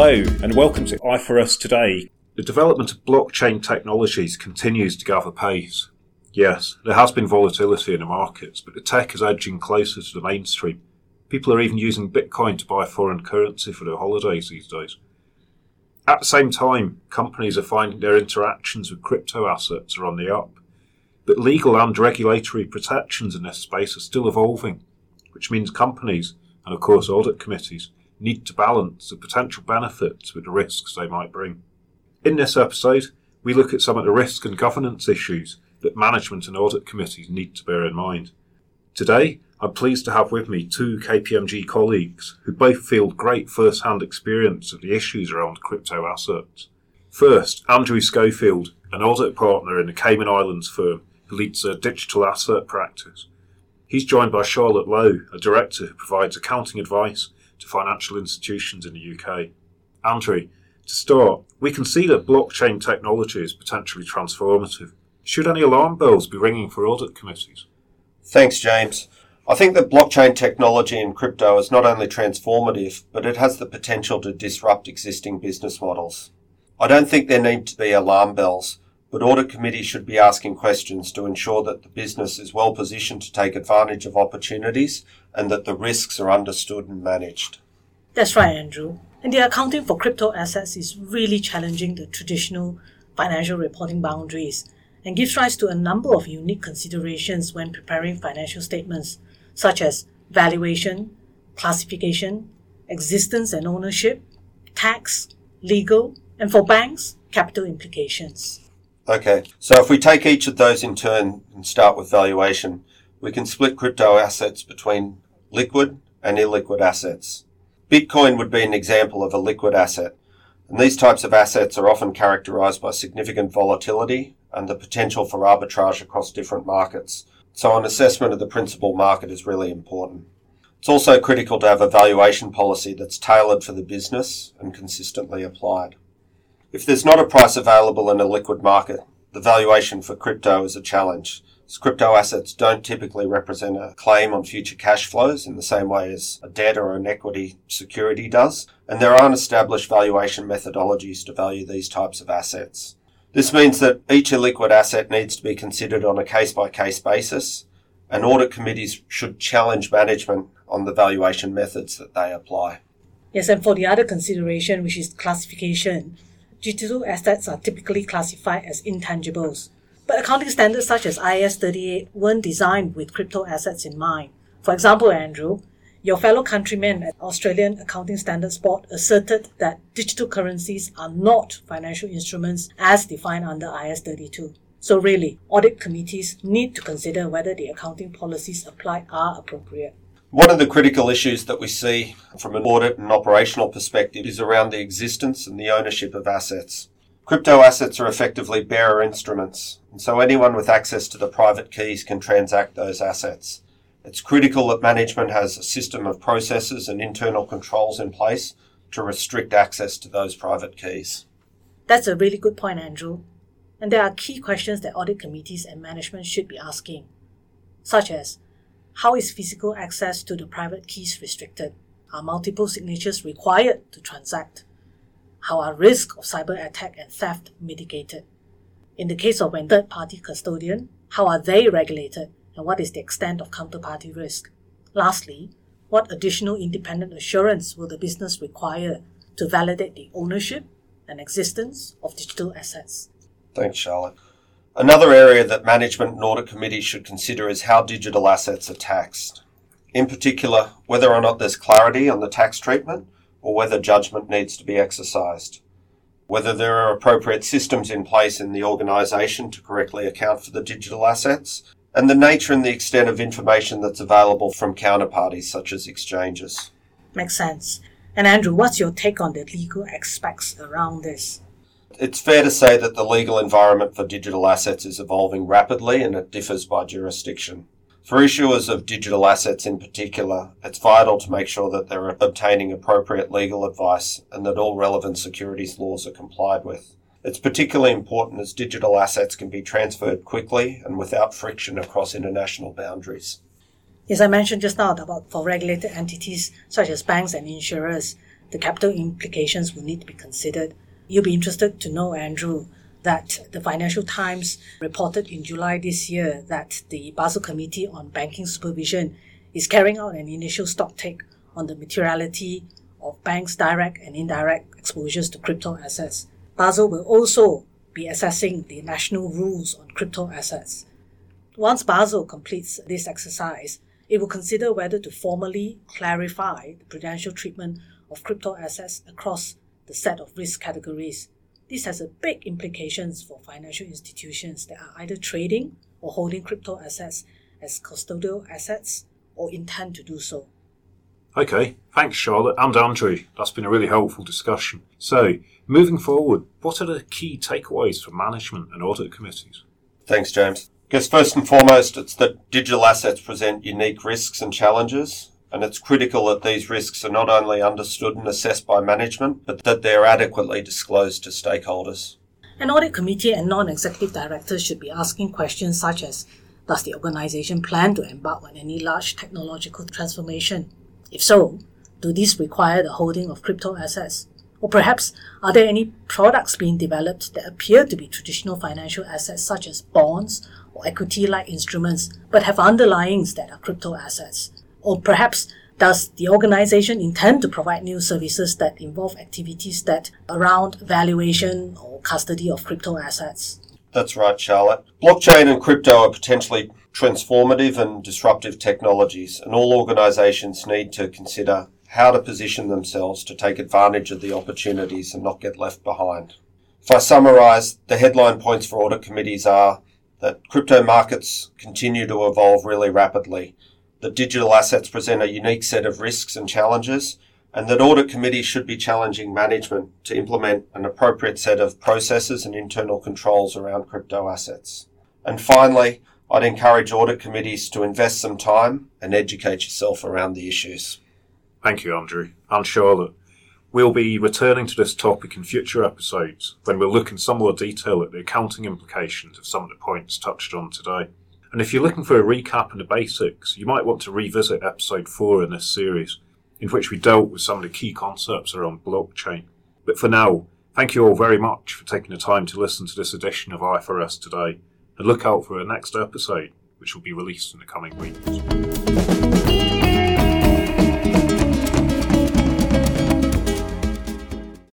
Hello, and welcome to IFRS Today. The development of blockchain technologies continues to gather pace. Yes, there has been volatility in the markets, but the tech is edging closer to the mainstream. People are even using Bitcoin to buy foreign currency for their holidays these days. At the same time, companies are finding their interactions with crypto assets are on the up. But legal and regulatory protections in this space are still evolving, which means companies, and of course audit committees, need to balance the potential benefits with the risks they might bring. In this episode, we look at some of the risk and governance issues that management and audit committees need to bear in mind. Today, I'm pleased to have with me two KPMG colleagues who both field great first hand experience of the issues around crypto assets. First, Andrew Schofield, an audit partner in the Cayman Islands firm who leads a digital asset practice. He's joined by Charlotte Lowe, a director who provides accounting advice to financial institutions in the UK. Andrew, to start, we can see that blockchain technology is potentially transformative. Should any alarm bells be ringing for audit committees? Thanks, James. I think that blockchain technology in crypto is not only transformative, but it has the potential to disrupt existing business models. I don't think there need to be alarm bells, but audit committees should be asking questions to ensure that the business is well positioned to take advantage of opportunities and that the risks are understood and managed. That's right, Andrew. And the accounting for crypto assets is really challenging the traditional financial reporting boundaries and gives rise to a number of unique considerations when preparing financial statements, such as valuation, classification, existence and ownership, tax, legal, and for banks, capital implications. Okay, so if we take each of those in turn and start with valuation, we can split crypto assets between liquid and illiquid assets. Bitcoin would be an example of a liquid asset, and these types of assets are often characterized by significant volatility and the potential for arbitrage across different markets. So an assessment of the principal market is really important. It's also critical to have a valuation policy that's tailored for the business and consistently applied. If there's not a price available in a liquid market, the valuation for crypto is a challenge. As crypto assets don't typically represent a claim on future cash flows in the same way as a debt or an equity security does, and there aren't established valuation methodologies to value these types of assets. This means that each illiquid asset needs to be considered on a case by case basis, and audit committees should challenge management on the valuation methods that they apply. Yes, and for the other consideration, which is classification, digital assets are typically classified as intangibles. But accounting standards such as IAS 38 weren't designed with crypto assets in mind. For example, Andrew, your fellow countrymen at Australian Accounting Standards Board asserted that digital currencies are not financial instruments as defined under IAS 32. So really, audit committees need to consider whether the accounting policies applied are appropriate. One of the critical issues that we see from an audit and operational perspective is around the existence and the ownership of assets. Crypto assets are effectively bearer instruments, and so anyone with access to the private keys can transact those assets. It's critical that management has a system of processes and internal controls in place to restrict access to those private keys. That's a really good point, Andrew. And there are key questions that audit committees and management should be asking, such as how is physical access to the private keys restricted? Are multiple signatures required to transact? How are risks of cyber attack and theft mitigated? In the case of a third party custodian, how are they regulated and what is the extent of counterparty risk? Lastly, what additional independent assurance will the business require to validate the ownership and existence of digital assets? Thanks, Charlotte. Another area that management and audit committees should consider is how digital assets are taxed. In particular, whether or not there's clarity on the tax treatment or whether judgment needs to be exercised. Whether there are appropriate systems in place in the organisation to correctly account for the digital assets, and the nature and the extent of information that's available from counterparties such as exchanges. Makes sense. And Andrew, what's your take on the legal aspects around this? It's fair to say that the legal environment for digital assets is evolving rapidly and it differs by jurisdiction. For issuers of digital assets in particular, it's vital to make sure that they're obtaining appropriate legal advice and that all relevant securities laws are complied with. It's particularly important as digital assets can be transferred quickly and without friction across international boundaries. As I mentioned just now about for regulated entities such as banks and insurers, the capital implications will need to be considered. You'll be interested to know, Andrew, that the Financial Times reported in July this year that the Basel Committee on Banking Supervision is carrying out an initial stock take on the materiality of banks' direct and indirect exposures to crypto assets. Basel will also be assessing the national rules on crypto assets. Once Basel completes this exercise, it will consider whether to formally clarify the prudential treatment of crypto assets across the set of risk categories. This has a big implications for financial institutions that are either trading or holding crypto assets as custodial assets or intend to do so. Okay, thanks, Charlotte and Andrew. That's been a really helpful discussion. So, moving forward, what are the key takeaways for management and audit committees? Thanks, James. Because first and foremost, it's that digital assets present unique risks and challenges, and it's critical that these risks are not only understood and assessed by management, but that they're adequately disclosed to stakeholders. An audit committee and non executive directors should be asking questions such as Does the organization plan to embark on any large technological transformation? If so, do these require the holding of crypto assets? Or perhaps, are there any products being developed that appear to be traditional financial assets such as bonds or equity like instruments, but have underlyings that are crypto assets? Or perhaps, does the organization intend to provide new services that involve activities that around valuation or custody of crypto assets? That's right, Charlotte. Blockchain and crypto are potentially transformative and disruptive technologies, and all organisations need to consider how to position themselves to take advantage of the opportunities and not get left behind. If I summarise, the headline points for audit committees are that crypto markets continue to evolve really rapidly, that digital assets present a unique set of risks and challenges, and that audit committees should be challenging management to implement an appropriate set of processes and internal controls around crypto assets. And finally, I'd encourage audit committees to invest some time and educate yourself around the issues. Thank you, Andrew and Charlotte. We'll be returning to this topic in future episodes when we'll look in some more detail at the accounting implications of some of the points touched on today. And if you're looking for a recap and the basics, you might want to revisit episode 4 in this series, in which we dealt with some of the key concepts around blockchain. But for now, thank you all very much for taking the time to listen to this edition of IFRS today and look out for our next episode, which will be released in the coming weeks.